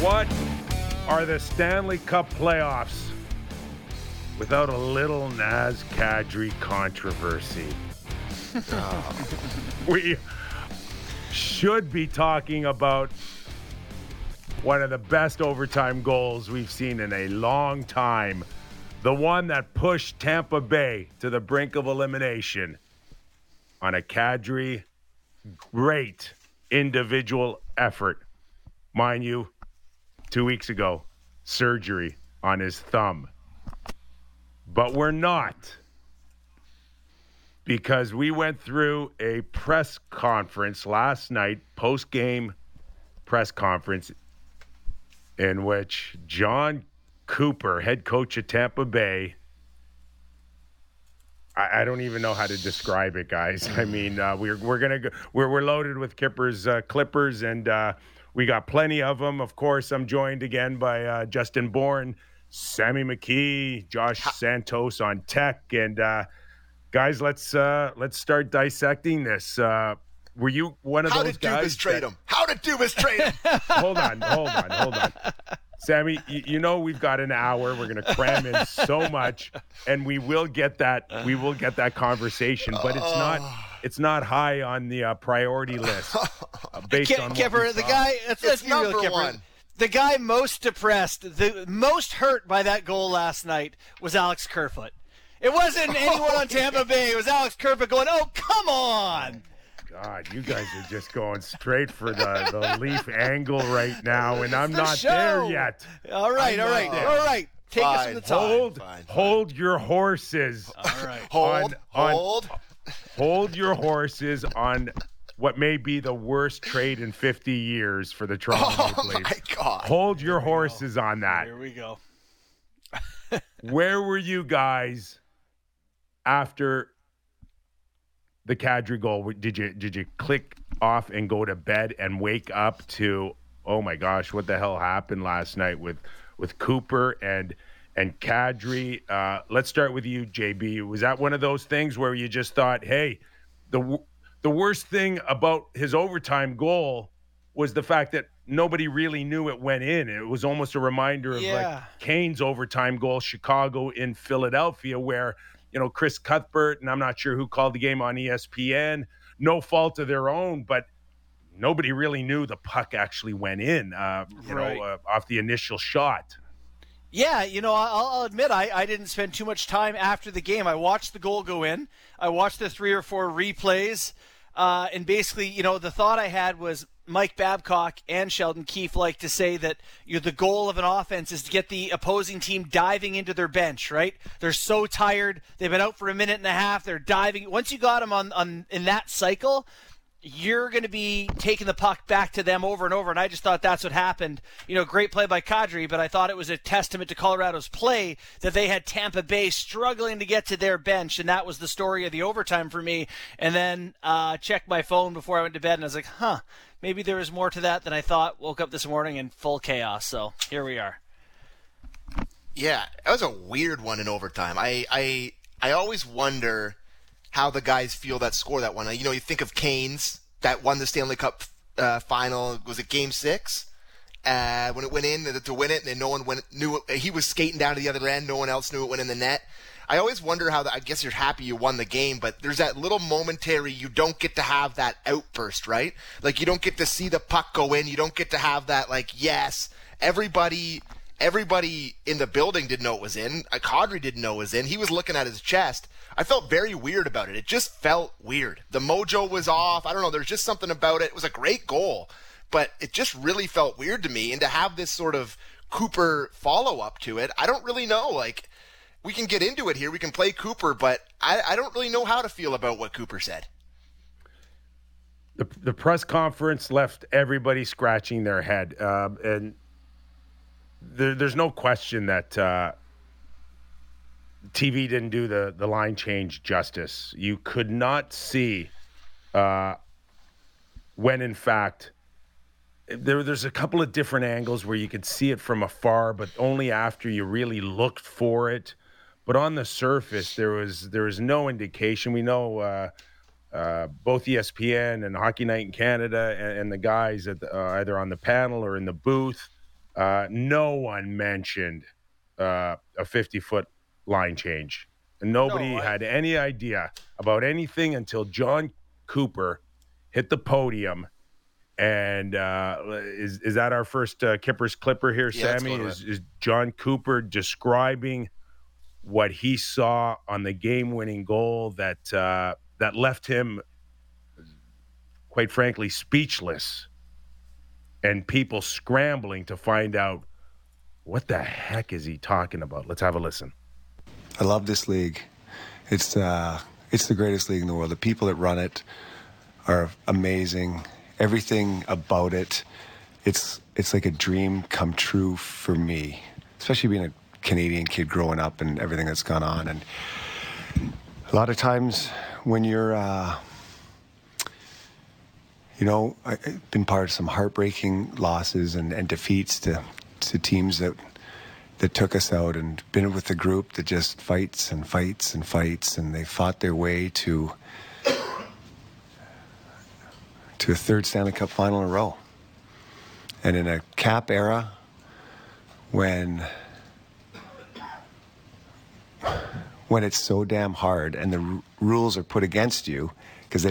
What are the Stanley Cup playoffs without a little Naz Kadri controversy? we should be talking about one of the best overtime goals we've seen in a long time. The one that pushed Tampa Bay to the brink of elimination on a Kadri great individual effort. Mind you, two weeks ago, surgery on his thumb. But we're not because we went through a press conference last night, post game press conference, in which Jon Cooper, head coach of Tampa Bay, I, don't even know how to describe it, guys. I mean, uh, we're we're gonna go, we're we're loaded with Kippers uh, clippers, and uh, we got plenty of them. Of course, I'm joined again by uh, Justin Bourne, Sammy McKee, Josh Santos on tech, and uh, guys, let's uh, let's start dissecting this. were you one of How those did Dubas guys? trade that- him? How did Dubas trade him? hold on, hold on, hold on. Sammy, you, you know we've got an hour. We're going to cram in so much, and we will get that. We will get that conversation, but it's not. It's not high on the uh, priority list. Uh, based Ki- on what Kyper, we the guy. Let's, let's It's real, number one. The guy most depressed, the most hurt by that goal last night was Alex Kerfoot. It wasn't anyone on Tampa Bay. It was Alex Kerfoot going, "Oh, come on!" God, you guys are just going straight for the, the leaf angle right now, and I'm the not there yet. All right, all right, know. all right. Take us Fine, from the top. Hold, fine, fine. hold your horses. All right. Hold, on- hold. Hold your horses on what may be the worst trade in 50 years for the Toronto Oh Maple my Leafs. God! Hold your horses on that. Here we go. Where were you guys after the Kadri goal? Did you did you click off and go to bed and wake up to oh my gosh, what the hell happened last night with with Cooper and and Kadri? Uh, let's start with you, JB. Was that one of those things where you just thought, hey, the w- the worst thing about his overtime goal was the fact that nobody really knew it went in. It was almost a reminder of like Kane's overtime goal, Chicago in Philadelphia, where you know Chris Cuthbert and I'm not sure who called the game on ESPN, no fault of their own, but nobody really knew the puck actually went in. Uh, you Right. know, uh, off the initial shot. Yeah, you know, I'll, I'll admit I, I didn't spend too much time after the game. I watched the goal go in. I watched the three or four replays, uh, and basically, you know, the thought I had was Mike Babcock and Sheldon Keefe like to say that you the goal of an offense is to get the opposing team diving into their bench. Right? They're so tired. They've been out for a minute and a half. They're diving. Once you got them on, on in that cycle, you're going to be taking the puck back to them over and over. And I just thought that's what happened. You know, great play by Kadri, but I thought it was a testament to Colorado's play that they had Tampa Bay struggling to get to their bench. And that was the story of the overtime for me. And then uh, checked my phone before I went to bed and I was like, huh, maybe there was more to that than I thought. Woke up this morning in full chaos. So here we are. Yeah, that was a weird one in overtime. I I I always wonder how the guys feel that score that one. You know, you think of Kane's that won the Stanley Cup uh, final. Was it Game Six? Uh, when it went in to win it, and no one went, knew it, he was skating down to the other end. No one else knew it went in the net. I always wonder how. The, I guess you're happy you won the game, but there's that little momentary. You don't get to have that outburst, right? Like you don't get to see the puck go in. You don't get to have that. Like yes, everybody everybody in the building didn't know it was in. Uh, Kadri didn't know it was in. He was looking at his chest. I felt very weird about it. It just felt weird. The mojo was off. I don't know. There's just something about it. It was a great goal, but it just really felt weird to me. And to have this sort of Cooper follow up to it, I don't really know. Like, we can get into it here. We can play Cooper, but I, I don't really know how to feel about what Cooper said. The, the press conference left everybody scratching their head, um, and there, there's no question that uh, TV didn't do the the line change justice. You could not see uh, when, in fact, there, there's a couple of different angles where you could see it from afar, but only after you really looked for it. But on the surface, there was there was no indication. We know uh, uh, both ESPN and Hockey Night in Canada and, and the guys at the, uh, either on the panel or in the booth uh, no one mentioned uh, a 50 foot line change. Nobody No, I- had any idea about anything until Jon Cooper hit the podium. And uh, is is that our first uh, Kippers Clipper here, Yeah, Sammy? Is, is Jon Cooper describing what he saw on the game-winning goal that uh, that left him, quite frankly, speechless, and people scrambling to find out what the heck is he talking about. Let's have a listen. I love this league. It's uh, it's the greatest league in the world. The people that run it are amazing. Everything about it, it's it's like a dream come true for me. Especially being a Canadian kid growing up and everything that's gone on. And a lot of times when you're, uh, you know, I've been part of some heartbreaking losses and, and defeats to to teams that that took us out and been with a group that just fights and fights and fights and they fought their way to to a third Stanley Cup final in a row. And in a cap era when when it's so damn hard and the r- rules are put against you because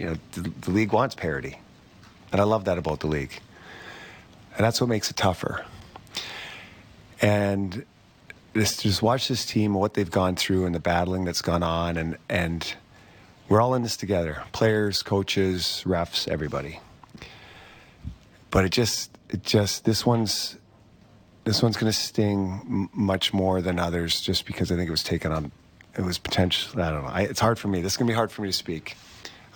you know the, the league wants parity. And I love that about the league. And that's what makes it tougher. And this, just watch this team what they've gone through and the battling that's gone on. And and we're all in this together. Players coaches refs everybody. But it just it just this one's this one's going to sting m- much more than others just because i think it was taken on it was potential i don't know. I, it's hard for me. This is going to be hard for me to speak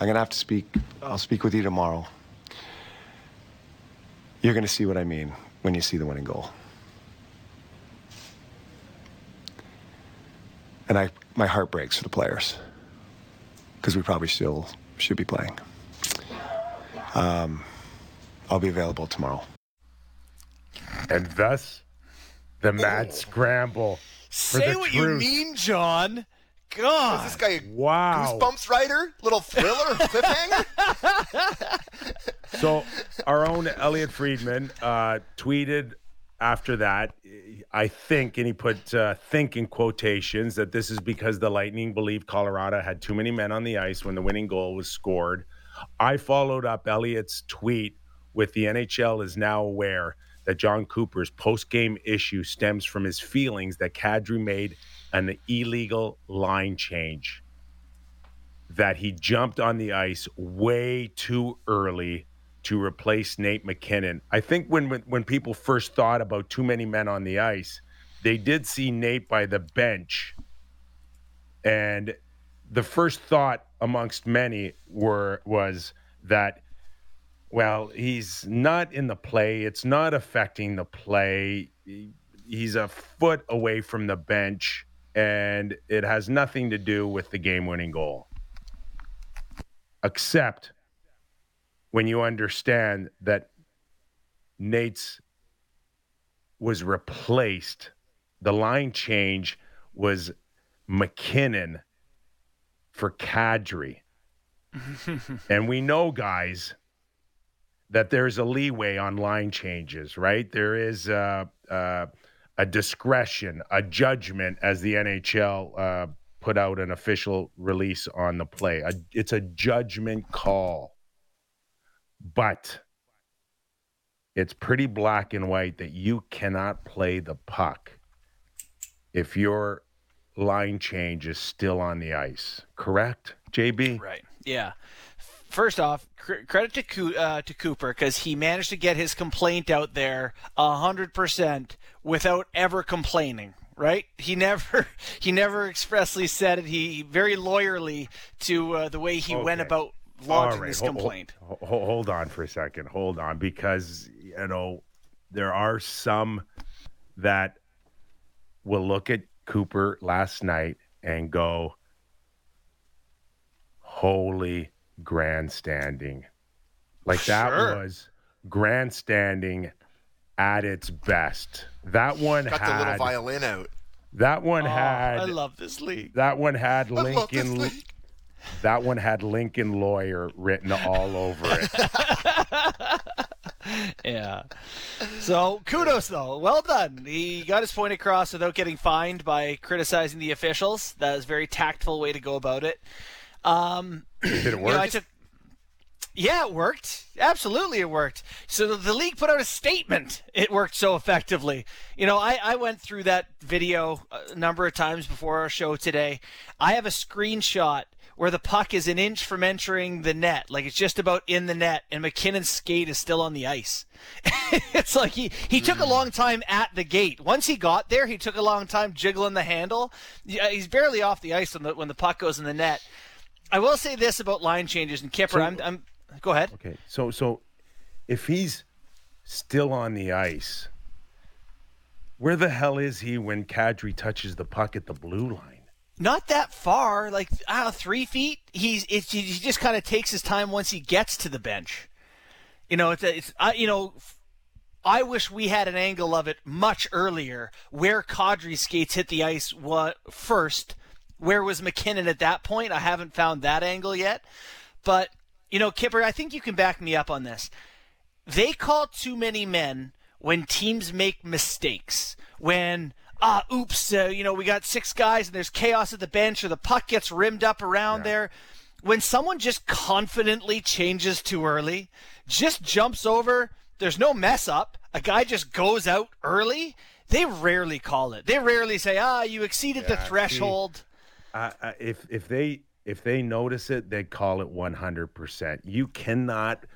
i'm going to have to speak i'll speak with you tomorrow you're going to see what i mean when you see the winning goal and I my heart breaks for the players because we probably still should be playing. Um, I'll be available tomorrow. And thus, the mad scramble for Say the what truth. you mean, Jon. Is God. this guy a Wow. Goosebumps writer? Little thriller, cliffhanger? So our own Elliotte Friedman uh, tweeted after that, I think, and he put uh, "think" in quotations that this is because the Lightning believed Colorado had too many men on the ice when the winning goal was scored. I followed up Elliotte's tweet with the NHL is now aware that Jon Cooper's post-game issue stems from his feelings that Kadri made an illegal line change that he jumped on the ice way too early to replace Nate MacKinnon. I think when, when when people first thought about too many men on the ice, they did see Nate by the bench, and the first thought amongst many were was that well he's not in the play it's not affecting the play he's a foot away from the bench and it has nothing to do with the game winning goal except when you understand that Nate's was replaced. The line change was MacKinnon for Kadri. and we know, guys, that there's a leeway on line changes, right? There is uh, uh, a discretion, a judgment, as the NHL uh, put out an official release on the play. A, it's a judgment call. But it's pretty black and white that you cannot play the puck if your line change is still on the ice. Correct, JB? Right. Yeah. First off, cr- credit to Coo- uh, to Cooper because he managed to get his complaint out there hundred percent without ever complaining. Right? He never he never expressly said it. He very lawyerly to uh, the way he went about lodging right, ho- complaint. ho- ho- hold on for a second. Hold on, because you know there are some that will look at Cooper last night and go, "Holy grandstanding!" Like that Sure. was grandstanding at its best. That one Got the little violin out. that one Oh, had I love this league. that one had I love this Lincoln. league. That one had Lincoln Lawyer written all over it. Yeah. So kudos though, well done. He got his point across without getting fined by criticizing the officials. That was a very tactful way to go about it. Um, Did it you know, I took. Yeah, it worked. Absolutely, it worked. So the league put out a statement. It worked so effectively. You know, I, I went through that video a number of times before our show today. I have a screenshot where the puck is an inch from entering the net, like it's just about in the net, and MacKinnon's skate is still on the ice. it's like he, he took a long time at the gate. Once he got there, he took a long time jiggling the handle. He's barely off the ice when the, when the puck goes in the net. I will say this about line changes and Kyper. So- I'm, I'm go ahead. Okay, so so if he's still on the ice, where the hell is he when Kadri touches the puck at the blue line? Not that far, like I don't know, three feet. He's it's, he just kind of takes his time once he gets to the bench. You know, it's it's I, you know. I wish we had an angle of it much earlier, where Kadri skates hit the ice wa- first. Where was MacKinnon at that point? I haven't found that angle yet. But you know, Kyper, I think you can back me up on this. They call too many men when teams make mistakes. When ah, oops, uh, you know, we got six guys and there's chaos at the bench, or the puck gets rimmed up around there. When someone just confidently changes too early, just jumps over, there's no mess up. A guy just goes out early. They rarely call it. They rarely say, "Ah, you exceeded the Yeah, see, threshold." If if they if they notice it, they call it 100%. You cannot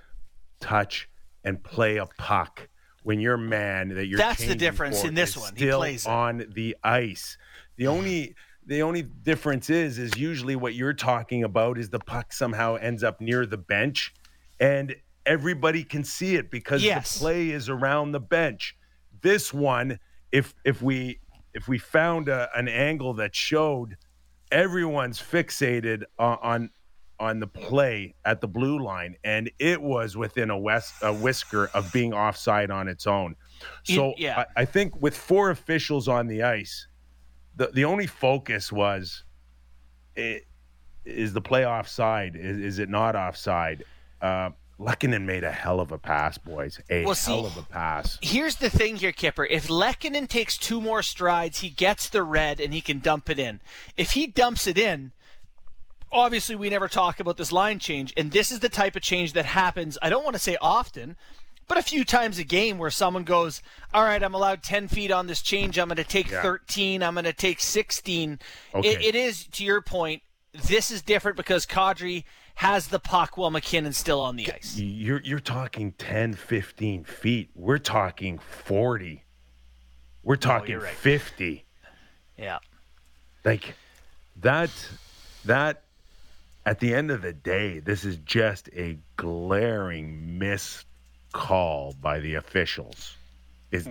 touch and play a puck when your man that you're That's the difference in this is one. He plays it. on the ice. The only the only difference is is usually what you're talking about is the puck somehow ends up near the bench, and everybody can see it because Yes. the play is around the bench. This one, if if we if we found a, an angle that showed everyone's fixated on, on on the play at the blue line, and it was within a, west, a whisker of being offside on its own. So You- yeah. I, I think with four officials on the ice, the the only focus was, it, is the play offside? Is, is it not offside? Uh, Lehkonen made a hell of a pass, boys. A Well, see- hell of a pass. Here's the thing here, Kyper. If Lehkonen takes two more strides, he gets the red and he can dump it in. If he dumps it in, obviously we never talk about this line change, and this is the type of change that happens. I don't want to say often, but a few times a game where someone goes, "All right, I'm allowed 10 feet on this change. I'm going to take Yeah. 13. I'm going to take 16." Okay. It, it is to your point. This is different because Kadri has the puck while MacKinnon's still on the ice. You're you're talking 10, 15 feet. We're talking 40. We're oh, talking you're right. 50. Yeah. Like that that at the end of the day, this is just a glaring miss call by the officials. Is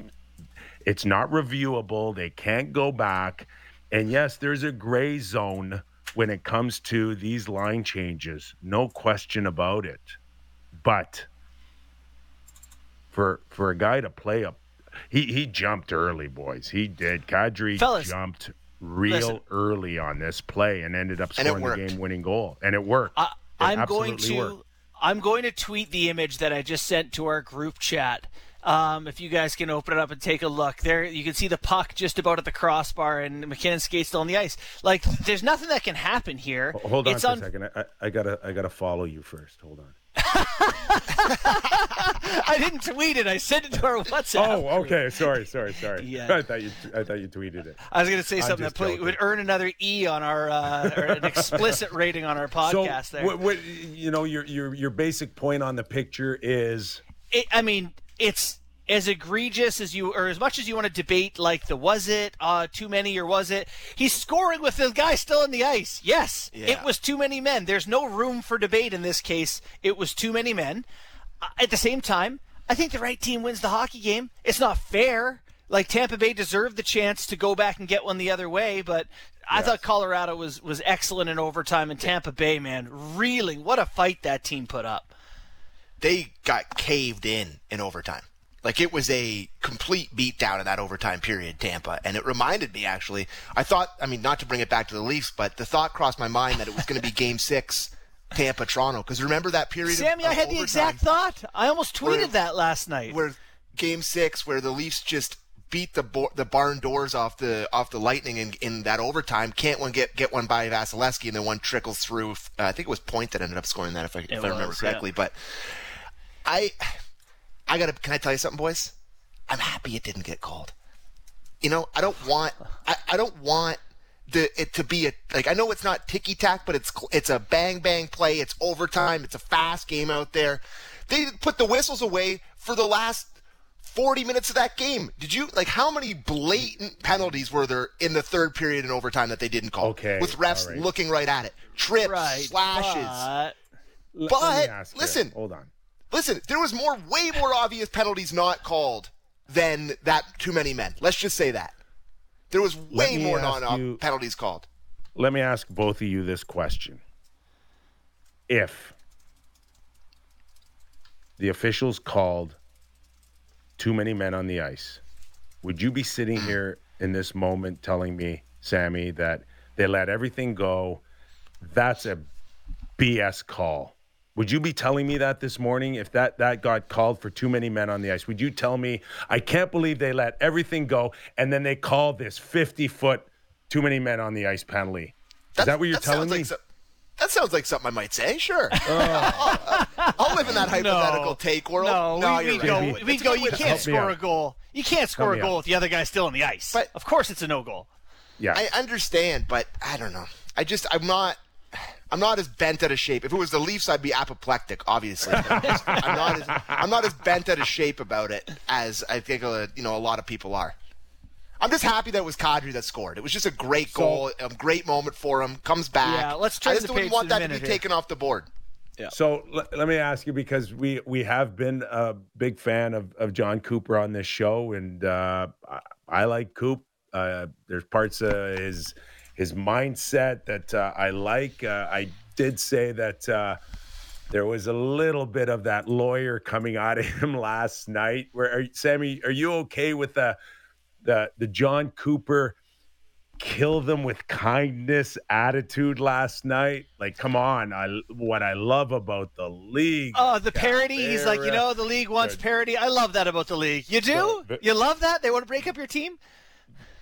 it's not reviewable. They can't go back. And yes, there's a gray zone when it comes to these line changes. No question about it. But for for a guy to play a he he jumped early, boys. He did. Kadri Fellas, jumped real listen. early on this play and ended up scoring the game-winning goal, and it worked. I, I'm going to worked. I'm going to tweet the image that I just sent to our group chat. Um, if you guys can open it up and take a look, there you can see the puck just about at the crossbar, and MacKinnon skates still on the ice. Like, there's nothing that can happen here. Hold on it's for un- a second. I, I, gotta I gotta follow you first. Hold on. I didn't tweet it. I sent it to our WhatsApp. Oh, okay. Sorry, sorry, sorry. Yeah. I thought you I thought you tweeted it. I was going to say something that joking. would earn another E on our uh, or an explicit rating on our podcast. so, there. what, what you know, your your your basic point on the picture is it, I mean, it's as egregious as you, or as much as you want to debate, like the was it uh, too many or was it? He's scoring with the guy still in the ice. Yes, Yeah. it was too many men. There's no room for debate in this case. It was too many men. Uh, at the same time, I think the right team wins the hockey game. It's not fair. Like Tampa Bay deserved the chance to go back and get one the other way, but I thought Colorado was was excellent in overtime, and Tampa Bay, man, reeling. What a fight that team put up. They got caved in in overtime. Like it was a complete beatdown in that overtime period, Tampa. And it reminded me actually. I thought, I mean, not to bring it back to the Leafs, but the thought crossed my mind that it was going to be Game Six, Tampa Toronto. Because remember that period? of- Sammy, of I had the exact thought. I almost tweeted Where- that last night. where Game Six where the Leafs just beat the bo- the barn doors off the off the Lightning in, in that overtime. Can't one get get one by Vasilevskiy, and then one trickles through. Uh, I think it was Point that ended up scoring that, if I, if I remember was, correctly. yeah. But I I gotta. Can I tell you something, boys? I'm happy it didn't get called. You know, I don't want. I, I don't want the it to be a like. I know it's not ticky tack, but it's it's a bang bang play. It's overtime. It's a fast game out there. They put the whistles away for the last 40 minutes of that game. Did you like how many blatant penalties were there in the third period and overtime that they didn't call? Okay, with refs all right. looking right at it, trips, Right. slashes. but- But, let me ask you- listen. hold on. Listen, there was more, way more obvious penalties not called than that too many men. Let's just say that. There was way more non you- penalties called. Let me ask both of you this question. If the officials called too many men on the ice, would you be sitting here in this moment telling me, Sammy, that they let everything go? That's a BS call. Would you be telling me that this morning if that, that got called for too many men on the ice? Would you tell me, I can't believe they let everything go and then they call this 50 foot too many men on the ice penalty? Is that what you're that telling me? Like so- that sounds like something I might say. Sure. Oh. I'll live in that hypothetical No. take world. No, we, we right. go. Maybe- We It's go. You can't score a goal. You can't score me a goal out. with the other guy still on the ice. But- of course, it's a no goal. yeah. I understand, but I don't know. I just I'm not I'm not as bent out of shape. If it was the Leafs, I'd be apoplectic, obviously. I'm, just- I'm not as I'm not as bent out of shape about it as I think uh, you know a lot of people are. I'm just happy that it was Kadri that scored. It was just a great So- goal, a great moment for him. Comes back. Yeah, let's turn I just the wouldn't page want that to be here. taken off the board. Yeah. So l- let me ask you because we we have been a big fan of, of Jon Cooper on this show, and uh, I, I like Coop. Uh, there's parts of his his mindset that uh, I like. Uh, I did say that uh, there was a little bit of that lawyer coming out of him last night. Where are, Sammy, are you okay with the the the Jon Cooper? kill them with kindness attitude last night. Like, come on! I what I love about the league. Oh, the parody. He's like, you know, the league wants parody. I love that about the league. You do? But- but- you love that? They want to break up your team?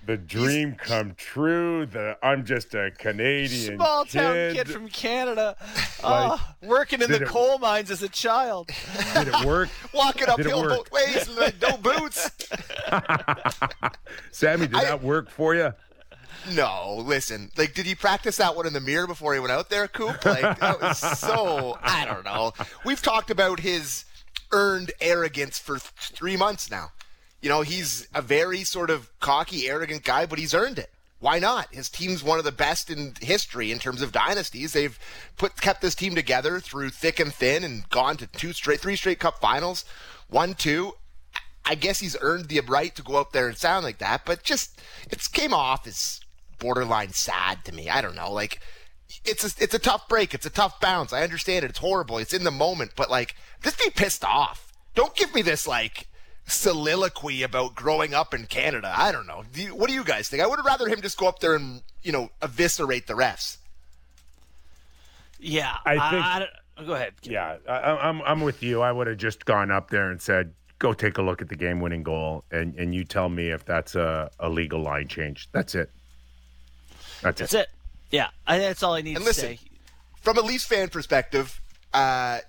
The dream come true. The I'm just a Canadian Small town kid. kid from Canada. Oh, working in the it- coal mines as a child. Did it work? Walking uphill both ways and like, no boots. Sammy, did I- that work for you? No, listen. Like, did he practice that one in the mirror before he went out there, Coop? Like, that was so. I don't know. We've talked about his earned arrogance for th- three months now. You know, he's a very sort of cocky, arrogant guy, but he's earned it. Why not? His team's one of the best in history in terms of dynasties. They've put kept this team together through thick and thin and gone to two straight, three straight Cup Finals, one, two. I guess he's earned the right to go out there and sound like that, but just it came off as borderline sad to me. I don't know, like it's a, it's a tough break, it's a tough bounce. I understand it, it's horrible, it's in the moment, but like just be pissed off. Don't give me this like soliloquy about growing up in Canada. I don't know. Do you, what do you guys think? I would have rather him just go up there and you know eviscerate the refs. Yeah. I think- I don't- oh, go ahead. Yeah, I, I'm I'm with you. I would have just gone up there and said, "Go take a look at the game-winning goal," and and you tell me if that's a, a legal line change. That's it. That's, That's it. it. Yeah. I, that's all I need And to listen, say. from a Leafs fan perspective, uh,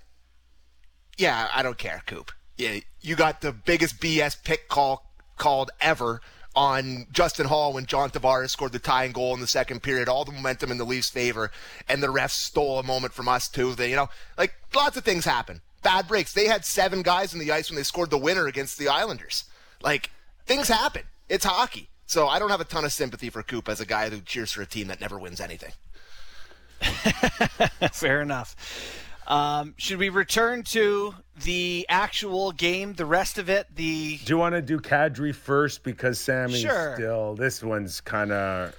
yeah, I don't care, Coop. Yeah, you got the biggest BS pick call called ever on Justin Holl when John Tavares scored the tying goal in the second period. All the momentum in the Leafs' favor, and the refs stole a moment from us too. They, you know, like lots of things happen. Bad breaks. They had seven guys in the ice when they scored the winner against the Islanders. Like things happen. It's hockey. So I don't have a ton of sympathy for Coop as a guy who cheers for a team that never wins anything. Fair enough. Um, should we return to the actual game, the rest of it? The Do you want to do Kadri first because Sammy Sure. still this one's kind of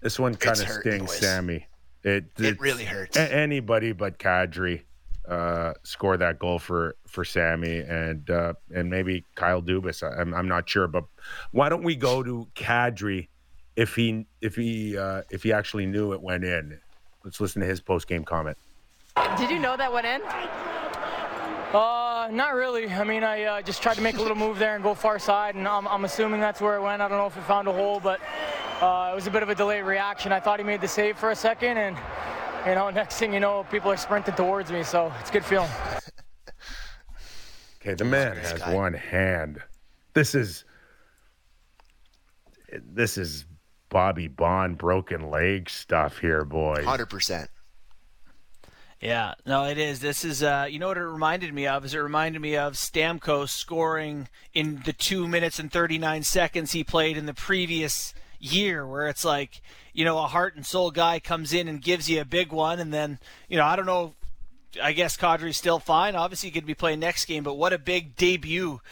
this one kind of stings boys. Sammy. It it's- really hurts. a- anybody but Kadri uh, score that goal for for Sammy and uh, and maybe Kyle Dubas. I- I'm I'm not sure, but why don't we go to Kadri if he if he uh, if he actually knew it went in? Let's listen to his post game comment. Did you know that went in? Uh, not really. I mean, I uh, just tried to make a little move there and go far side, and I'm, I'm assuming that's where it went. I don't know if it found a hole, but uh, it was a bit of a delayed reaction. I thought he made the save for a second, and you know, next thing you know, people are sprinting towards me, so it's a good feeling. Okay, the man has guy. one hand. This is this is Bobby Baun broken leg stuff here, boys. Hundred percent. Yeah, no, it is. This is, uh, you know what it reminded me of? Is it reminded me of Stamkos scoring in the two minutes and 39 seconds he played in the previous year, where it's like, you know, a heart and soul guy comes in and gives you a big one, and then, you know, I don't know. I guess Kadri's still fine. Obviously, he could be playing next game, but what a big debut.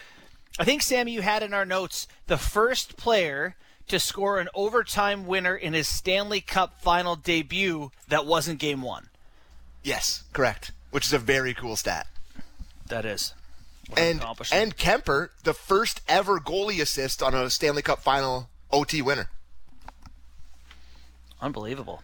I think, Sammy, you had in our notes the first player to score an overtime winner in his Stanley Cup final debut that wasn't game one. Yes, correct. Which is a very cool stat. That is. What an And and Kuemper, the first ever goalie assist on a Stanley Cup final OT winner. unbelievable.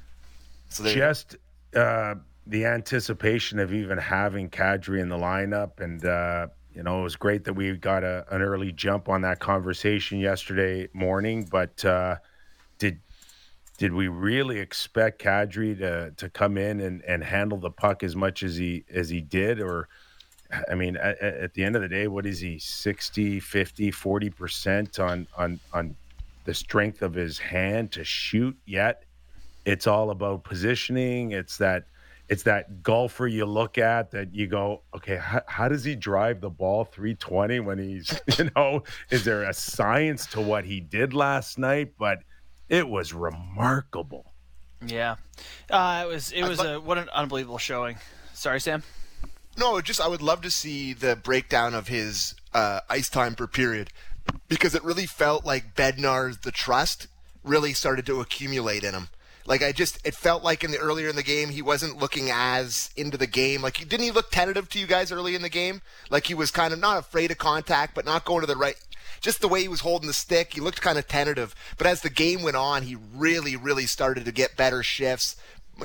So there, Just uh, the anticipation of even having Kadri in the lineup, and uh, you know, it was great that we got a, an early jump on that conversation yesterday morning. But uh, did did we really expect Kadri to to come in and, and handle the puck as much as he as he did, or? I mean, at, at the end of the day, what is he 60, 50, 40% on, on, on the strength of his hand to shoot yet? It's all about positioning. It's that, it's that golfer you look at that you go, okay, how, how does he drive the ball 320 when he's, you know, is there a science to what he did last night? But it was remarkable. Yeah, uh, it was. It I was thought- a what an unbelievable showing. Sorry, Sam. No, just I would love to see the breakdown of his uh, ice time per period because it really felt like Bednar's the trust really started to accumulate in him. Like I just, it felt like in the earlier in the game he wasn't looking as into the game. Like didn't he look tentative to you guys early in the game? Like he was kind of not afraid of contact, but not going to the right. Just the way he was holding the stick, he looked kind of tentative. But as the game went on, he really, really started to get better shifts,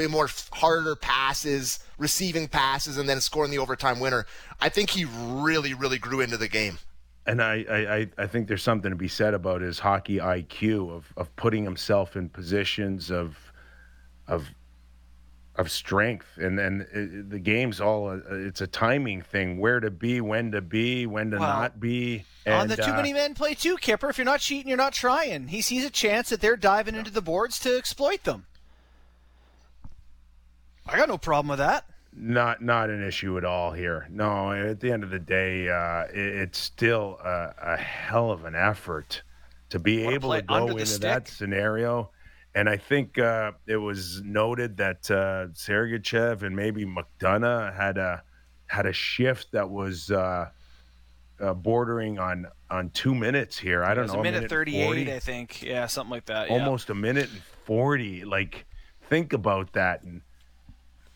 more harder passes, receiving passes, and then scoring the overtime winner. I think he really, really grew into the game. and I, I, I- think there's something to be said about his hockey IQ of, of putting himself in positions of of of strength and and the game's all a, it's a timing thing where to be when to be when to not be and, On the too uh, many men play too, Kyper. If you're not cheating, you're not trying. He sees a chance that they're diving into the boards to exploit them. I got no problem with that. not not an issue at all here. No, at the end of the day, uh, it, it's still a, a hell of an effort to be able to go into that scenario. And I think uh, it was noted that uh, Sergachev and maybe McDonagh had a had a shift that was uh, uh, bordering on on two minutes here. I don't know, a minute, and 38, I think. Yeah, something like that. Yeah. almost a minute and 40 like think about that and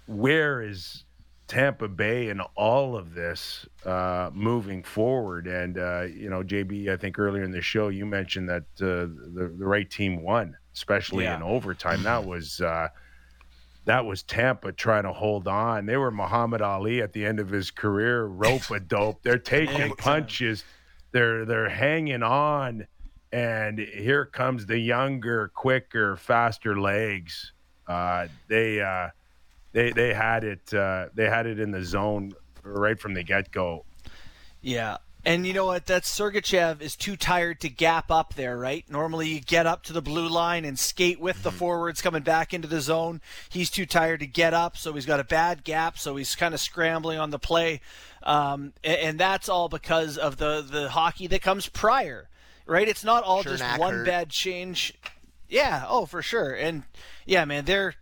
where is tampa bay in all of this uh, moving forward and uh, you know jb i think earlier in the show you mentioned that uh, the, the right team won especially Yeah. in overtime that was uh, that was Tampa trying to hold on. They were Muhammad Ali at the end of his career, rope a dope. They're taking punches. They're they're hanging on, and here comes the younger, quicker, faster legs. Uh, they uh, they they had it. Uh, they had it in the zone right from the get go. Yeah. And you know what? That Sergachev is too tired to gap up there, right? Normally you get up to the blue line and skate with the forwards coming back into the zone. He's too tired to get up, so he's got a bad gap, so he's kind of scrambling on the play. Um, and, and that's all because of the, the hockey that comes prior, right? It's not all just one hurt. bad change. Yeah, oh, for sure. And yeah, man, they're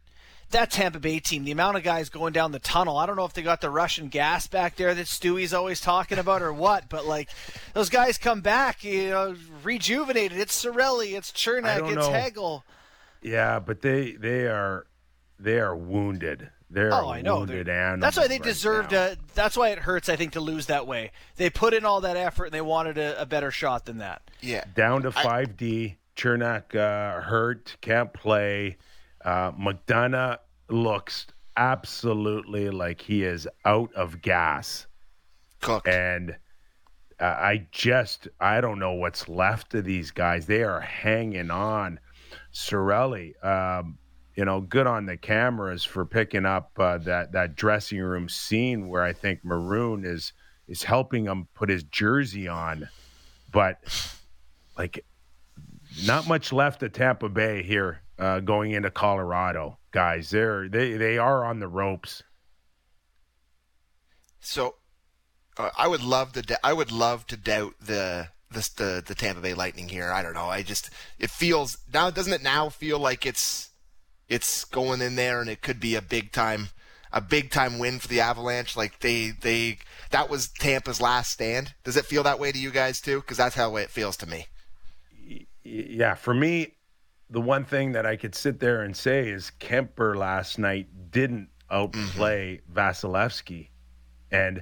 that Tampa Bay team, the amount of guys going down the tunnel, I don't know if they got the Russian gas back there that Stewie's always talking about or what, but like those guys come back, you know, rejuvenated. It's Cirelli, it's I Cernak, it's know. Hagel. Yeah, but they they are they are wounded. They're Oh, I know. wounded They're- That's why they right deserve now. to. That's why it hurts. I think to lose that way. They put in all that effort and they wanted a, a better shot than that. Yeah. down to five D. Cernak uh, hurt, can't play. Uh, McDonagh looks absolutely like he is out of gas. Cooked. And uh, I just I don't know what's left of these guys. They are hanging on. Cirelli, um, you know, good on the cameras for picking up uh, that that dressing room scene where I think Maroon is is helping him put his jersey on, but like not much left of Tampa Bay here uh, going into Colorado, guys. They're they they are on the ropes. So, uh, I would love to. I would love to doubt the the, the the Tampa Bay Lightning here. I don't know. I just it feels now. Doesn't it now feel like it's it's going in there and it could be a big time a big time win for the Avalanche? Like they they that was Tampa's last stand. Does it feel that way to you guys too? Because that's how it feels to me. Yeah, for me, the one thing that I could sit there and say is Kuemper last night didn't outplay mm-hmm. Vasilevskiy, and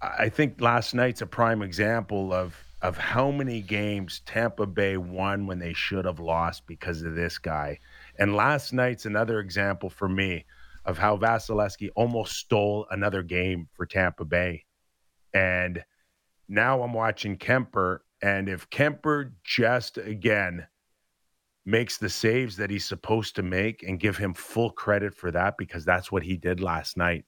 I think last night's a prime example of of how many games Tampa Bay won when they should have lost because of this guy. And last night's another example for me of how Vasilevskiy almost stole another game for Tampa Bay. And now I'm watching Kuemper. and if Kuemper just again makes the saves that he's supposed to make and give him full credit for that because that's what he did last night.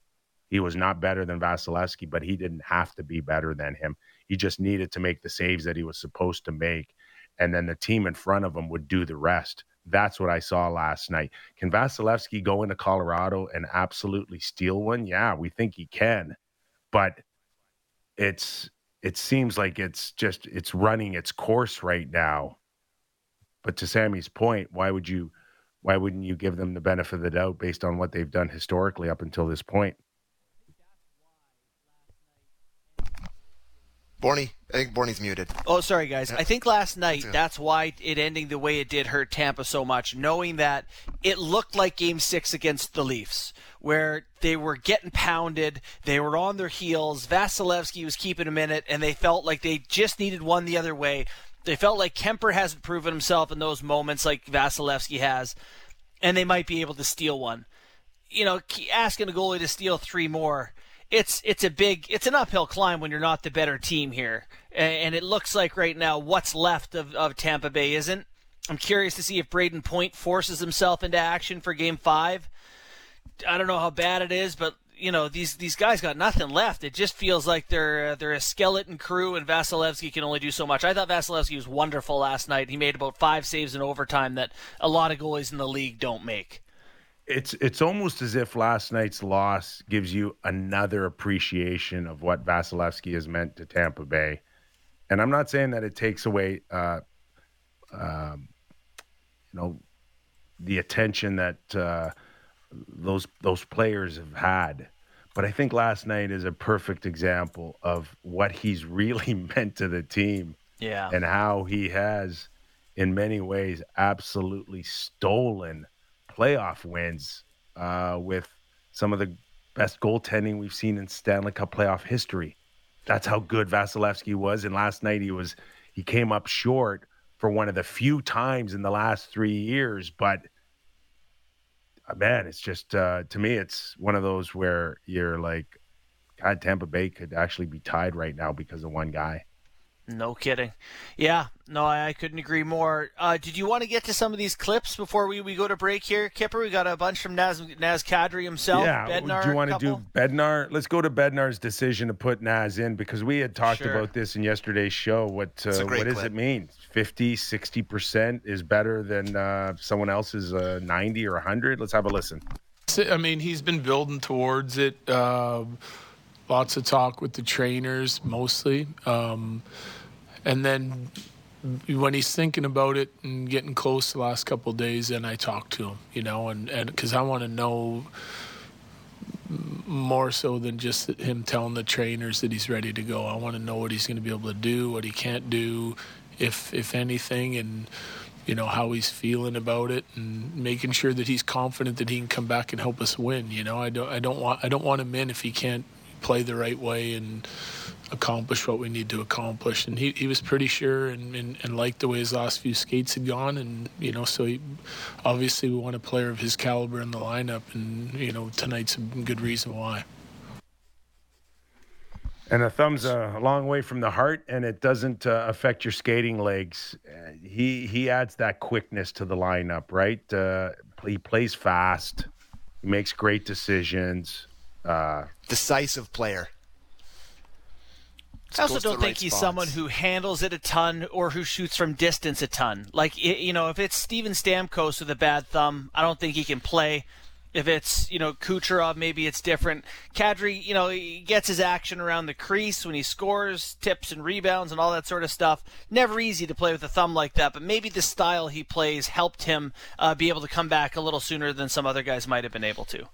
He was not better than Vasilevskiy, but he didn't have to be better than him. He just needed to make the saves that he was supposed to make. And then the team in front of him would do the rest. That's what I saw last night. Can Vasilevskiy go into Colorado and absolutely steal one? Yeah, we think he can. But it's it seems like it's just it's running its course right now. But to Sammy's point, why would you why wouldn't you give them the benefit of the doubt based on what they've done historically up until this point? Borny, I think Borny's muted. Oh, sorry, guys. I think last night that's why it ending the way it did hurt Tampa so much, knowing that it looked like Game Six against the Leafs, where they were getting pounded, they were on their heels. Vasilevskiy was keeping a minute, and they felt like they just needed one the other way. They felt like Kuemper hasn't proven himself in those moments like Vasilevskiy has, and they might be able to steal one. You know, asking a goalie to steal three more it's it's a big it's an uphill climb when you're not the better team here, and it looks like right now what's left of, of Tampa Bay isn't. I'm curious to see if Brayden Point forces himself into action for Game Five. I don't know how bad it is, but you know these these guys got nothing left. It just feels like they're uh, they're a skeleton crew, and Vasilevskiy can only do so much. I thought Vasilevskiy was wonderful last night. He made about five saves in overtime that a lot of goalies in the league don't make it's it's almost as if last night's loss gives you another appreciation of what Vasilevskiy has meant to Tampa Bay. And I'm not saying that it takes away, uh, um, you know, the attention that uh, those those players have had. But I think last night is a perfect example of what he's really meant to the team. Yeah. And how he has, in many ways, absolutely stolen playoff wins uh, with some of the best goaltending we've seen in Stanley Cup playoff history. That's how good Vasilevskiy was. And last night he was he came up short for one of the few times in the last three years. But man, it's just uh, to me, it's one of those where you're like, God, Tampa Bay could actually be tied right now because of one guy. No kidding. Yeah, no, I, I couldn't agree more. Uh, did you want to get to some of these clips before we, we go to break here, Kyper? We got a bunch from Naz, Naz Kadri himself. Yeah, Bednar, do you want to do Bednar? Let's go to Bednar's decision to put Naz in because we had talked sure. about this in yesterday's show. What uh, what does it mean? 50, 60% is better than uh, someone else's uh, 90 or 100? Let's have a listen. I mean, he's been building towards it. Um, lots of talk with the trainers, mostly. Um, and then when he's thinking about it and getting close the last couple days, then I talk to him, you know, and because I want to know more so than just him telling the trainers that he's ready to go. I want to know what he's going to be able to do, what he can't do, if if anything, and you know how he's feeling about it, and making sure that he's confident that he can come back and help us win. You know, I don't I don't want I don't want him in if he can't play the right way and accomplish what we need to accomplish. And he, he was pretty sure and, and, and liked the way his last few skates had gone. And, you know, so he, obviously we want a player of his caliber in the lineup. And, you know, tonight's a good reason why. And the thumb's a long way from the heart, and it doesn't uh, affect your skating legs. He he adds that quickness to the lineup, right? Uh, he plays fast, he makes great decisions. Uh, Decisive player. I also don't think right he's spots. someone who handles it a ton or who shoots from distance a ton. Like i you know, if it's Steven Stamkos with a bad thumb, I don't think he can play. If it's you know Kucherov, maybe it's different. Kadri, you know, he gets his action around the crease when he scores, tips and rebounds and all that sort of stuff. Never easy to play with a thumb like that, but maybe the style he plays helped him uh, be able to come back a little sooner than some other guys might have been able to.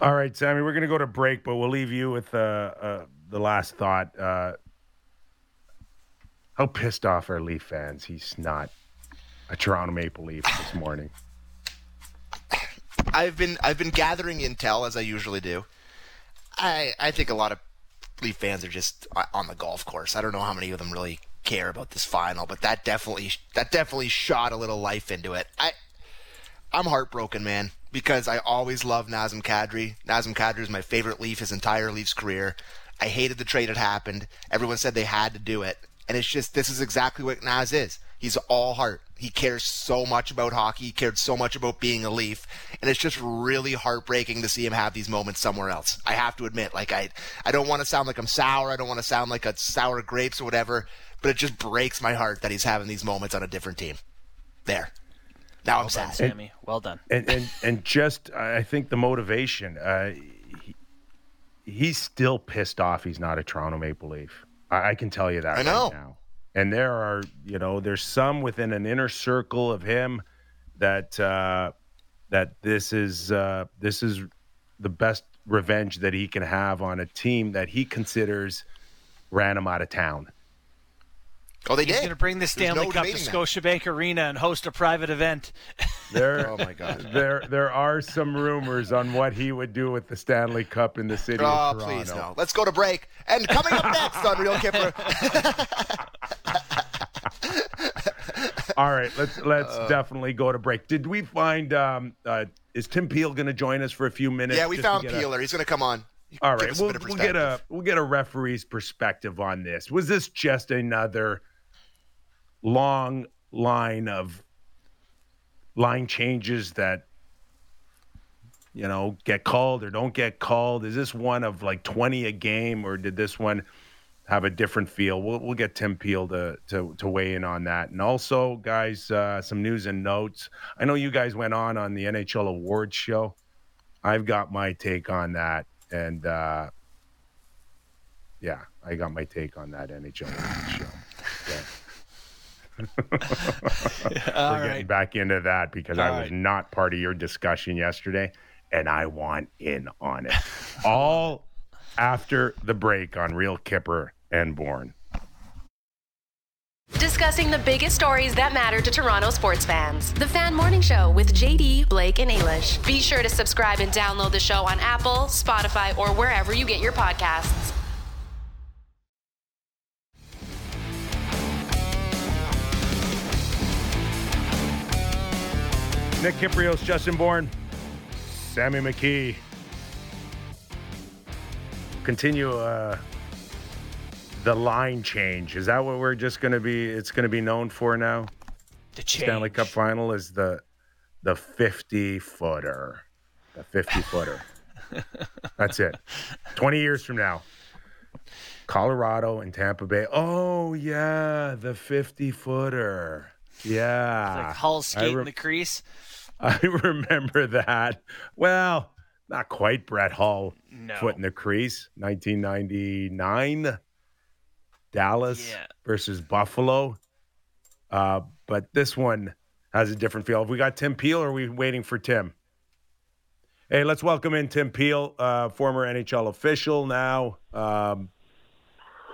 All right, Sammy, we're going to go to break, but we'll leave you with uh, uh, the last thought. Uh, how pissed off are Leaf fans? He's not a Toronto Maple Leaf this morning. I've been I've been gathering intel as I usually do. I I think a lot of Leaf fans are just uh, on the golf course. I don't know how many of them really care about this final, but that definitely that definitely shot a little life into it. I I'm heartbroken, man, because I always loved Nazem Kadri. Nazem Kadri is my favorite Leaf his entire Leafs career. I hated the trade that happened. Everyone said they had to do it, and it's just this is exactly what Naz is. He's all heart. He cares so much about hockey. He cared so much about being a Leaf, and it's just really heartbreaking to see him have these moments somewhere else. I have to admit, like I, I don't want to sound like I'm sour. I don't want to sound like a sour grapes or whatever, but it just breaks my heart that he's having these moments on a different team. There. Now I'm sad. Sammy, well done. and and and just I think the motivation. Uh, he, he's still pissed off. He's not a Toronto Maple Leaf. I, I can tell you that. I know. Right now. And there are, you know, there's some within an inner circle of him that uh, that this is uh, this is the best revenge that he can have on a team that he considers ran him out of town. Oh, they He's did. going to bring the Stanley no Cup to debating that. Scotiabank Arena and host a private event. There, Oh my God. there, there are some rumors on what he would do with the Stanley Cup in the city Oh, of Toronto. please no. Let's go to break. And coming up next on Real Kyper. All right, let's let's Uh. definitely go to break. Did we find um uh is Tim Peel going to join us for a few minutes? yeah, we just found get a- Peeler. He's going to come on. all Give right, us a we'll, we'll get a we'll get a referee's perspective on this. Was this just another long line of line changes that you know get called or don't get called? Is this one of like 20 a game or did this one have a different feel? We'll, we'll get Tim Peel to, to to weigh in on that. And also, guys, uh, some news and notes. I know you guys went on on the NHL awards show. I've got my take on that, and uh, yeah, I got my take on that NHL awards show. All We're getting back into that because I was right. not part of your discussion yesterday, and I want in on it. All after the break on Real Kyper and Bourne. Discussing the biggest stories that matter to Toronto sports fans. The Fan Morning Show with JD, Blake, and Eilish. Be sure to subscribe and download the show on Apple, Spotify, or wherever you get your podcasts. Nick Kypreos, Justin Bourne, Sammy McKee. Continue uh, the line change. Is that what we're just going to be? It's going to be known for now. The change. Stanley Cup final is the the fifty footer, the fifty footer. That's it. Twenty years from now, Colorado and Tampa Bay. Oh yeah, the fifty footer. Yeah, Like Hull skating rem- the crease. I remember that. Well, not quite Brett Hull No. foot in the crease, 1999, Dallas Yeah. versus Buffalo. Uh, but this one has a different feel. Have we got Tim Peel or are we waiting for Tim? Hey, let's welcome in Tim Peel, uh, former NHL official, now um,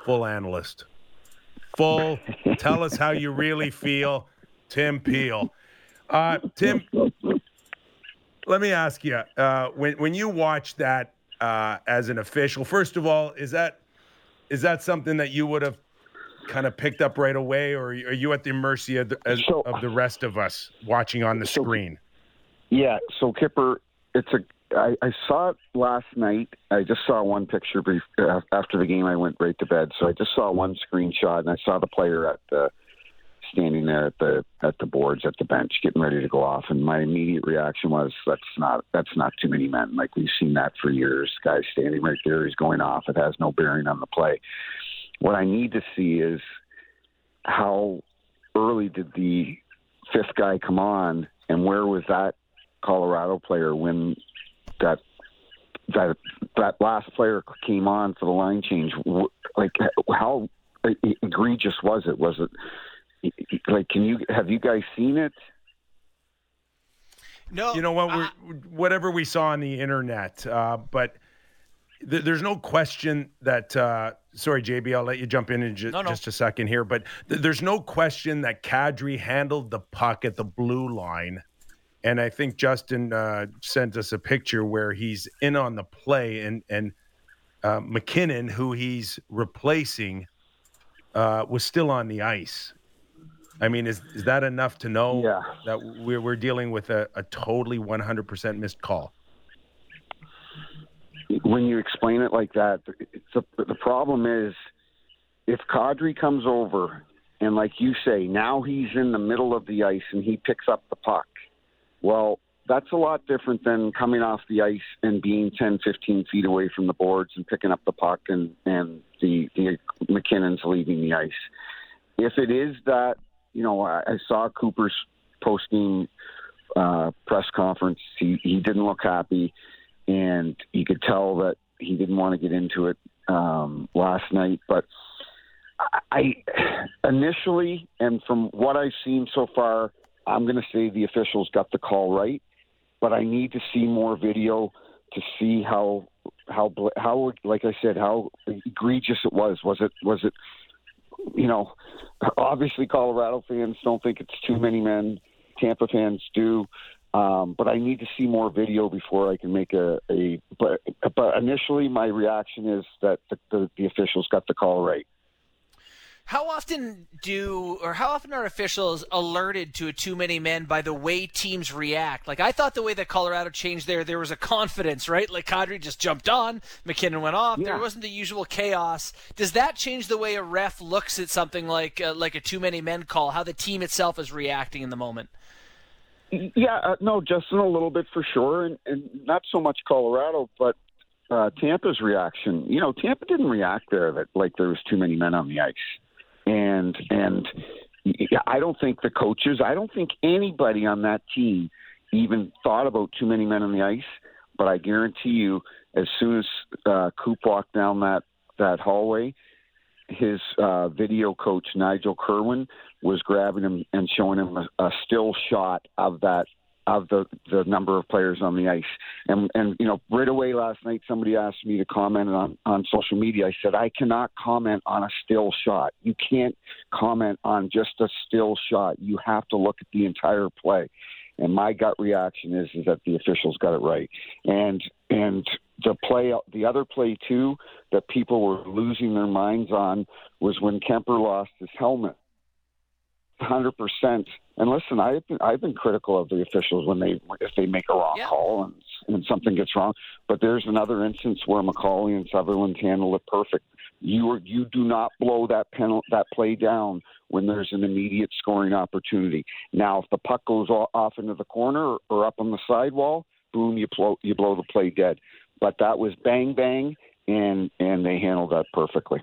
full analyst. Full, tell us how you really feel, Tim Peel. Uh, Tim, let me ask you: uh, when when you watch that uh, as an official, first of all, is that is that something that you would have kind of picked up right away, or are you at the mercy of the, as, So- of the rest of us watching on the So- screen? Yeah, so Kyper, it's a I, I saw it last night. I just saw one picture brief uh, after the game. I went right to bed, so I just saw one screenshot, and I saw the player at the standing there at the at the boards at the bench, getting ready to go off. And my immediate reaction was, "That's not that's not too many men. Like we've seen that for years. Guy standing right there, he's going off. It has no bearing on the play. What I need to see is how early did the fifth guy come on, and where was that Colorado player when that that that last player came on for the line change. Like how egregious was it? Was it like can you have you guys seen it? No, you know what? Uh, whatever we saw on the internet, uh, but th- there's no question that. Uh, sorry, JB, I'll let you jump in in ju- no, no. just a second here, but th- there's no question that Kadri handled the puck at the blue line and I think Justin uh, sent us a picture where he's in on the play, and and uh, MacKinnon, who he's replacing, uh, was still on the ice. I mean, is is that enough to know yeah. that we're we're dealing with a, a totally 100% missed call? When you explain it like that, the, the problem is if Kadri comes over and, like you say, now he's in the middle of the ice and he picks up the puck well, that's a lot different than coming off the ice and being 10, 15 feet away from the boards and picking up the puck and, and the, the MacKinnon's leaving the ice. If it is that, you know, I, I saw Cooper's posting uh, press conference. He, he didn't look happy, and you could tell that he didn't want to get into it um, last night. But I initially, and from what I've seen so far, I'm going to say the officials got the call right, but I need to see more video to see how how how like I said how egregious it was. Was it was it you know obviously Colorado fans don't think it's too many men. Tampa fans do. Um, but I need to see more video before I can make a, a but but initially my reaction is that the, the, the officials got the call right. How often do, or how often are officials alerted to a too many men by the way teams react? Like I thought the way that Colorado changed there, there was a confidence, right? Like Kadri just jumped on, MacKinnon went off. Yeah. There wasn't the usual chaos. Does that change the way a ref looks at something like uh, like a too many men call? How the team itself is reacting in the moment? Yeah, uh, no, Justin, a little bit for sure, and, and not so much Colorado, but uh, Tampa's reaction. You know, Tampa didn't react there that like there was too many men on the ice and and I don't think the coaches, I don't think anybody on that team even thought about too many men on the ice. But I guarantee you, as soon as uh, Coop walked down that that hallway, his uh, video coach Nigel Kirwan was grabbing him and showing him a, a still shot of that of the the number of players on the ice. And and you know, right away last night somebody asked me to comment on on social media. I said I cannot comment on a still shot. You can't comment on just a still shot. You have to look at the entire play. And my gut reaction is is that the officials got it right. And and the play the other play too that people were losing their minds on was when Kuemper lost his helmet hundred percent. And listen, I've been I've been critical of the officials when they if they make a wrong yeah. call and and something gets wrong. But there's another instance where McCauley and Sutherland handled it perfect. You are, you do not blow that penalty that play down when there's an immediate scoring opportunity. Now, if the puck goes off into the corner or up on the sidewall, boom, you blow you blow the play dead. But that was bang bang, and and they handled that perfectly.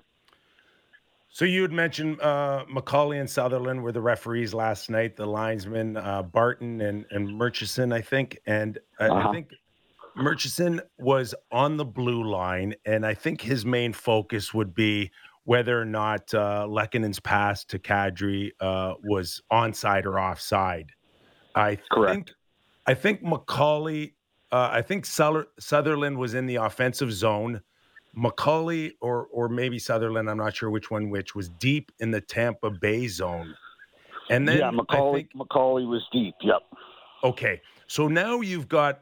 So you had mentioned uh, McCauley and Sutherland were the referees last night, the linesmen uh, Barton and and Murchison, I think, and uh, uh-huh. I think Murchison was on the blue line, and I think his main focus would be whether or not uh, pass to Kadri uh, was onside or offside. I Correct. think I think McCauley, uh, I think Sutherland was in the offensive zone McCauley or or maybe Sutherland, I'm not sure which one which was deep in the Tampa Bay zone. And then Yeah, McCauley think, was deep. Yep. Okay. So now you've got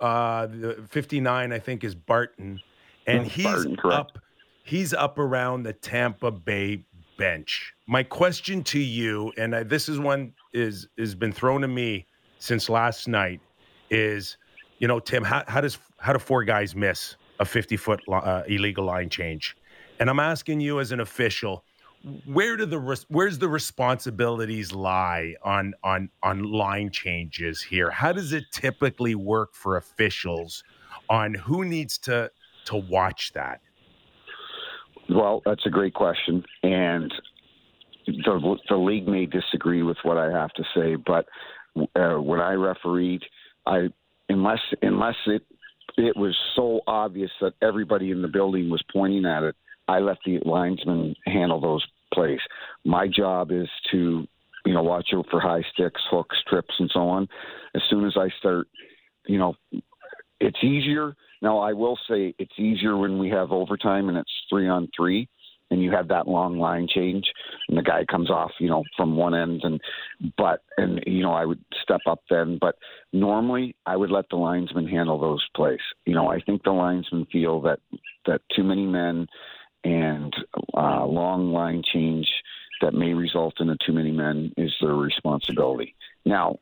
uh the 59 I think is Barton and he's Barton, up he's up around the Tampa Bay bench. My question to you and I, this is one is has been thrown to me since last night is you know, Tim, how, how does how do four guys miss a 50 foot uh, illegal line change? And I'm asking you as an official, where do the where's the responsibilities lie on on on line changes here? How does it typically work for officials on who needs to to watch that? Well, that's a great question, and the the league may disagree with what I have to say, but uh, when I refereed, I unless unless it it was so obvious that everybody in the building was pointing at it, I let the linesman handle those plays. My job is to you know watch out for high sticks, hooks, trips, and so on. As soon as I start, you know, it's easier. Now I will say it's easier when we have overtime and it's three on three and you have that long line change and the guy comes off you know from one end and but and you know i would step up then. But normally i would let the linesman handle those plays. You know i think the linesmen feel that that too many men and uh, long line change that may result in a too many men is their responsibility. Now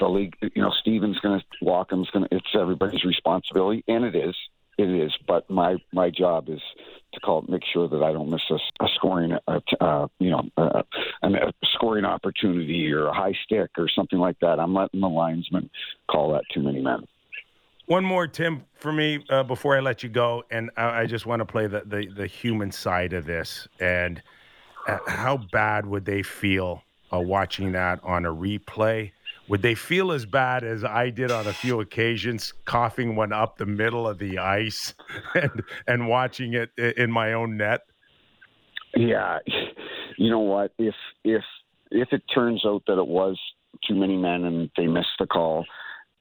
the league you know steven's going to Walkom's going to it's everybody's responsibility and it is it is, but my my job is to call make sure that I don't miss a, a scoring, you know, a scoring opportunity or a high stick or something like that. I'm letting the linesman call that too many men. One more, Tim, for me uh, before I let you go, and I, I just want to play the, the, the human side of this. And uh, how bad would they feel uh, watching that on a replay? Would they feel as bad as I did on a few occasions, coughing one up the middle of the ice and and watching it in my own net? Yeah, you know what? If if if it turns out that it was too many men and they missed the call,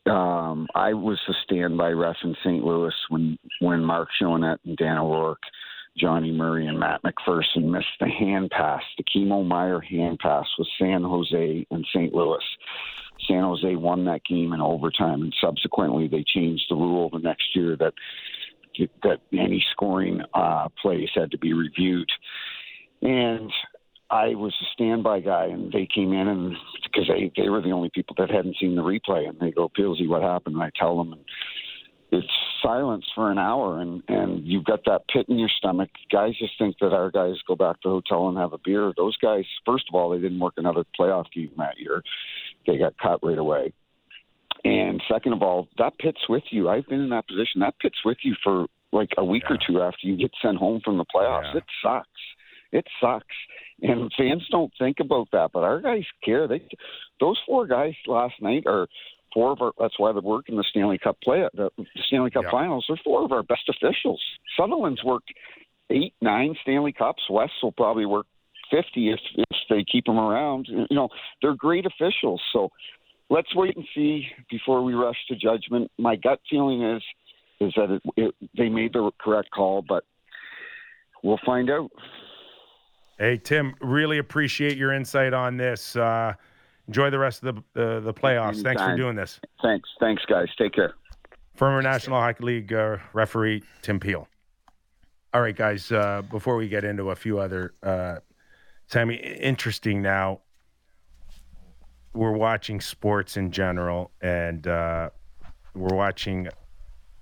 um, I was the standby ref in St. Louis when when Marc Joannette and Dan O'Rourke, Johnny Murray, and Matt McPherson missed the hand pass, the Timo Meier hand pass with San Jose and St. Louis. San Jose won that game in overtime, and subsequently they changed the rule the next year that that any scoring uh, plays had to be reviewed. And I was a standby guy, and they came in and because they they were the only people that hadn't seen the replay, and they go, "Pilsy, what happened?" And I tell them, and it's silence for an hour, and and you've got that pit in your stomach. Guys just think that our guys go back to the hotel and have a beer. Those guys, first of all, they didn't work another playoff game that year they got cut right away. And second of all, that pits with you. I've been in that position. That pits with you for like a week yeah. or two after you get sent home from the playoffs. Yeah. It sucks. It sucks. And fans don't think about that, but our guys care. They, those four guys last night are four of our. That's why they work in the Stanley Cup play, the, the Stanley Cup yeah. Finals. They're four of our best officials. Sutherland's worked eight, nine Stanley Cups. Wes will probably work 50 if, if they keep them around. You know, they're great officials. So let's wait and see before we rush to judgment. My gut feeling is is that it, it, they made the correct call, but we'll find out. Hey Tim, really appreciate your insight on this. Uh, enjoy the rest of the uh, the playoffs. Anytime. Thanks for doing this. Thanks, thanks, guys. Take care. Former National Hockey League uh, referee Tim Peel. All right, guys. Uh, before we get into a few other uh, Sammy, interesting now. We're watching sports in general, and uh, we're watching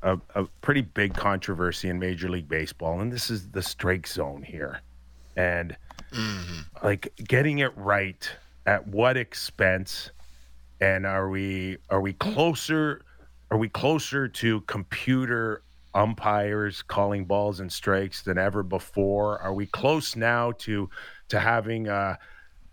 a, a, pretty big controversy in Major League Baseball, and this is the strike zone here. And mm-hmm. like getting it right at what expense? And are we are we closer? Are we closer to computer umpires calling balls and strikes than ever before? Are we close now to to having a,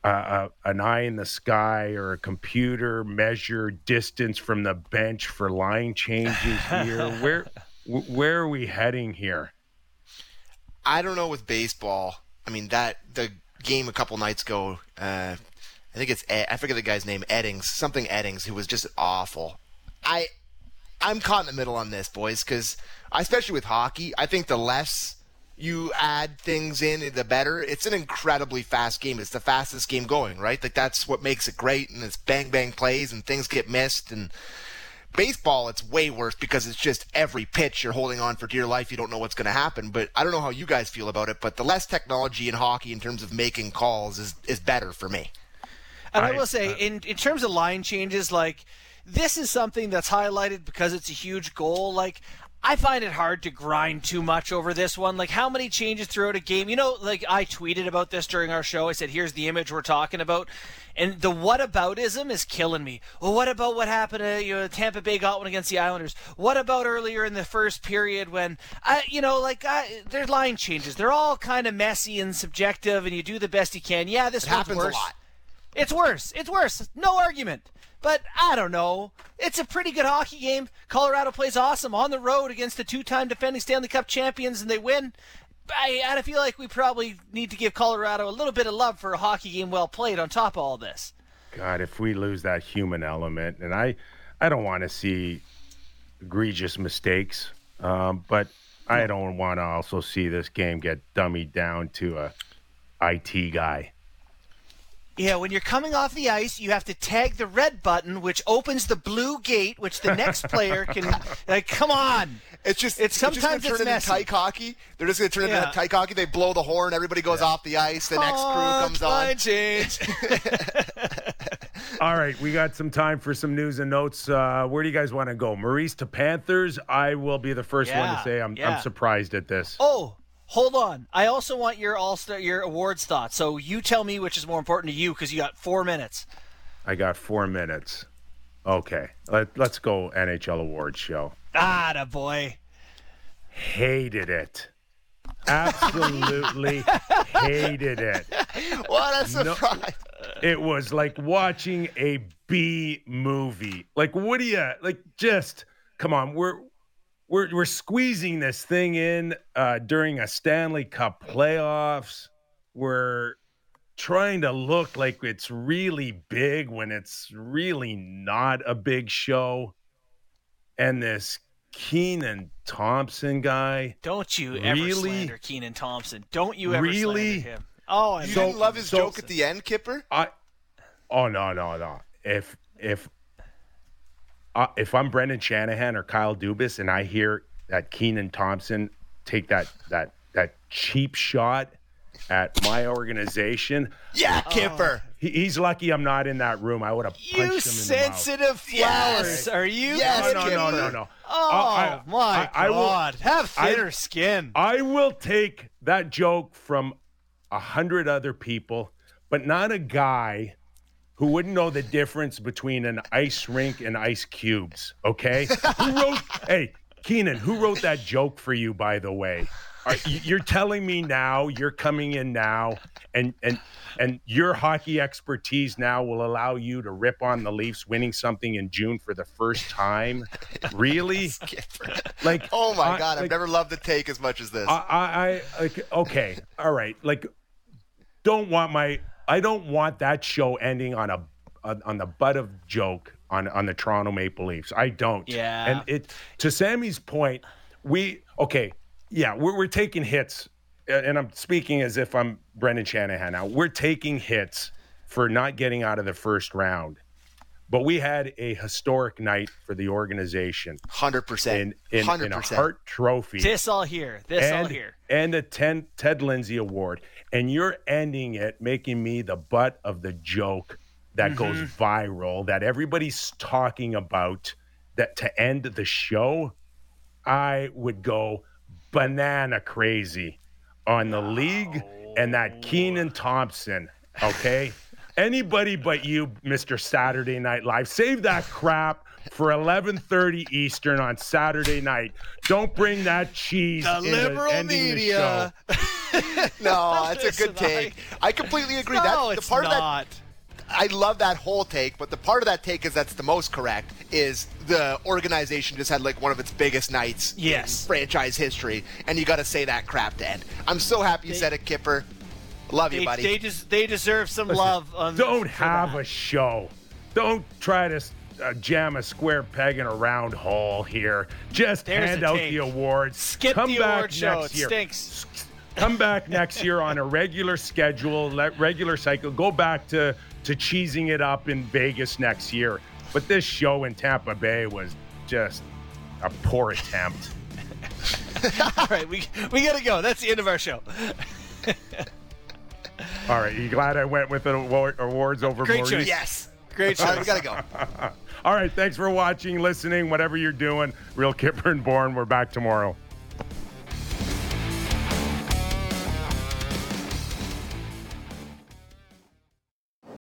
a, an eye in the sky or a computer measure distance from the bench for line changes here? where where are we heading here? I don't know with baseball. I mean that the game a couple nights ago. Uh, I think it's Ed, I forget the guy's name, Eddings, something Eddings, who was just awful. I I'm caught in the middle on this, boys, because especially with hockey, I think the less you add things in, the better. It's an incredibly fast game. It's the fastest game going, right? Like that's what makes it great, and it's bang bang plays, and things get missed. And baseball, it's way worse because it's just every pitch you're holding on for dear life. You don't know what's going to happen. But I don't know how you guys feel about it. But the less technology in hockey in terms of making calls is is better for me. And I, I will say, uh, in in terms of line changes, like this is something that's highlighted because it's a huge goal. Like, I find it hard to grind too much over this one. Like, how many changes throughout a game? You know, like I tweeted about this during our show. I said, here's the image we're talking about. And the what whataboutism is killing me. Well, what about what happened to you know, Tampa Bay got one against the Islanders? What about earlier in the first period when, I, you know, like I, their line changes? They're all kind of messy and subjective, and you do the best you can. Yeah, this happens worse. a lot. It's worse. It's worse. No argument. But I don't know. It's a pretty good hockey game. Colorado plays awesome on the road against the two-time defending Stanley Cup champions, and they win. I, I feel like we probably need to give Colorado a little bit of love for a hockey game well played on top of all this. God, if we lose that human element, and I, I don't want to see egregious mistakes, um, but I don't want to also see this game get dummied down to a IT guy. Yeah, when you're coming off the ice, you have to tag the red button, which opens the blue gate, which the next player can. Like, come on. It's just It's it's just sometimes gonna it's turn into messy. tyke hockey. They're just gonna turn Yeah. into tyke hockey. They blow the horn, everybody goes off the ice, the next Oh, crew comes on. line change. All right, we got some time for some news and notes. Uh, where do you guys want to go? Maurice to Panthers. I will be the first one to say I'm, yeah. I'm surprised at this. Oh, hold on. I also want your all star, your awards thoughts. So you tell me which is more important to you because you got four minutes. I got four minutes. Okay, Let, let's go NHL awards show. Ah, da boy. Hated it. Absolutely hated it. What a surprise! It was like watching a B movie. Like, what do you like? Just come on, we're we're we're squeezing this thing in uh, during a Stanley Cup playoffs. We're trying to look like it's really big when it's really not a big show. And this Kenan Thompson guy. Don't you ever Really? slander Kenan Thompson. Don't you ever Really? slander him. Oh, I You know. didn't love his so- joke at the end, Kyper. I oh no no no if if uh, if I'm Brendan Shanahan or Kyle Dubas and I hear that Kenan Thompson take that that that cheap shot at my organization, Yeah, Kyper. he, he's lucky I'm not in that room. I would have punched him You in the mouth. sensitive Yes. flowers. Are you? Yes, No, kidding no, no, no, no. Oh I- my I- I will- god! Have I- thinner skin. I will take that joke from a hundred other people, but not a guy who wouldn't know the difference between an ice rink and ice cubes. Okay, who wrote? Hey, Kenan, who wrote that joke for you? By the way, Are, you- you're telling me now you're coming in now, and and and your hockey expertise now will allow you to rip on the Leafs winning something in June for the first time. Really? Like, Oh my I- God, I've like, never loved the take as much as this. I, I, I like okay, all right. Like, don't want my. I don't want that show ending on a on, the butt of joke on on the Toronto Maple Leafs. I don't. Yeah. And it to Sammy's point, we okay. Yeah, we're we're taking hits, and I'm speaking as if I'm Brendan Shanahan now. We're taking hits for not getting out of the first round. But we had a historic night for the organization 100%. in, Hundred in a percent. Hart Trophy This all here. This all here. and the 10 Ted Lindsay Award, and you're ending it making me the butt of the joke that goes Mm-hmm. viral that everybody's talking about. That to end the show, I would go banana crazy on the league and that Kenan Thompson. Okay. Anybody but you, Mr. Saturday Night Live. Save that crap for 11:30 Eastern on Saturday night. Don't bring that cheese. The into liberal ending the media. No, that's a good take. I, completely agree. No, that, the it's part of that not. I love that whole take, but the part of that take is that's the most correct is the organization just had like one of its biggest nights Yes. in franchise history, and you got to say that crap to end. I'm so happy you said it, Kyper. Love you, They, buddy. they, des- they deserve some love. On, Don't for have a show. Don't try to uh, jam a square peg in a round hole here. Just There's hand out the awards. Skip Come the back award show. next It year. stinks. Come back next year on a regular schedule, let regular cycle. Go back to to cheesing it up in Vegas next year. But this show in Tampa Bay was just a poor attempt. All right, we we gotta go. That's the end of our show. All right, you glad I went with the award, awards over Great Maurice? choice. yes. Great All show. right, we gotta go. All right, thanks for watching, listening, whatever you're doing. Real Kyper and Bourne. We're back tomorrow.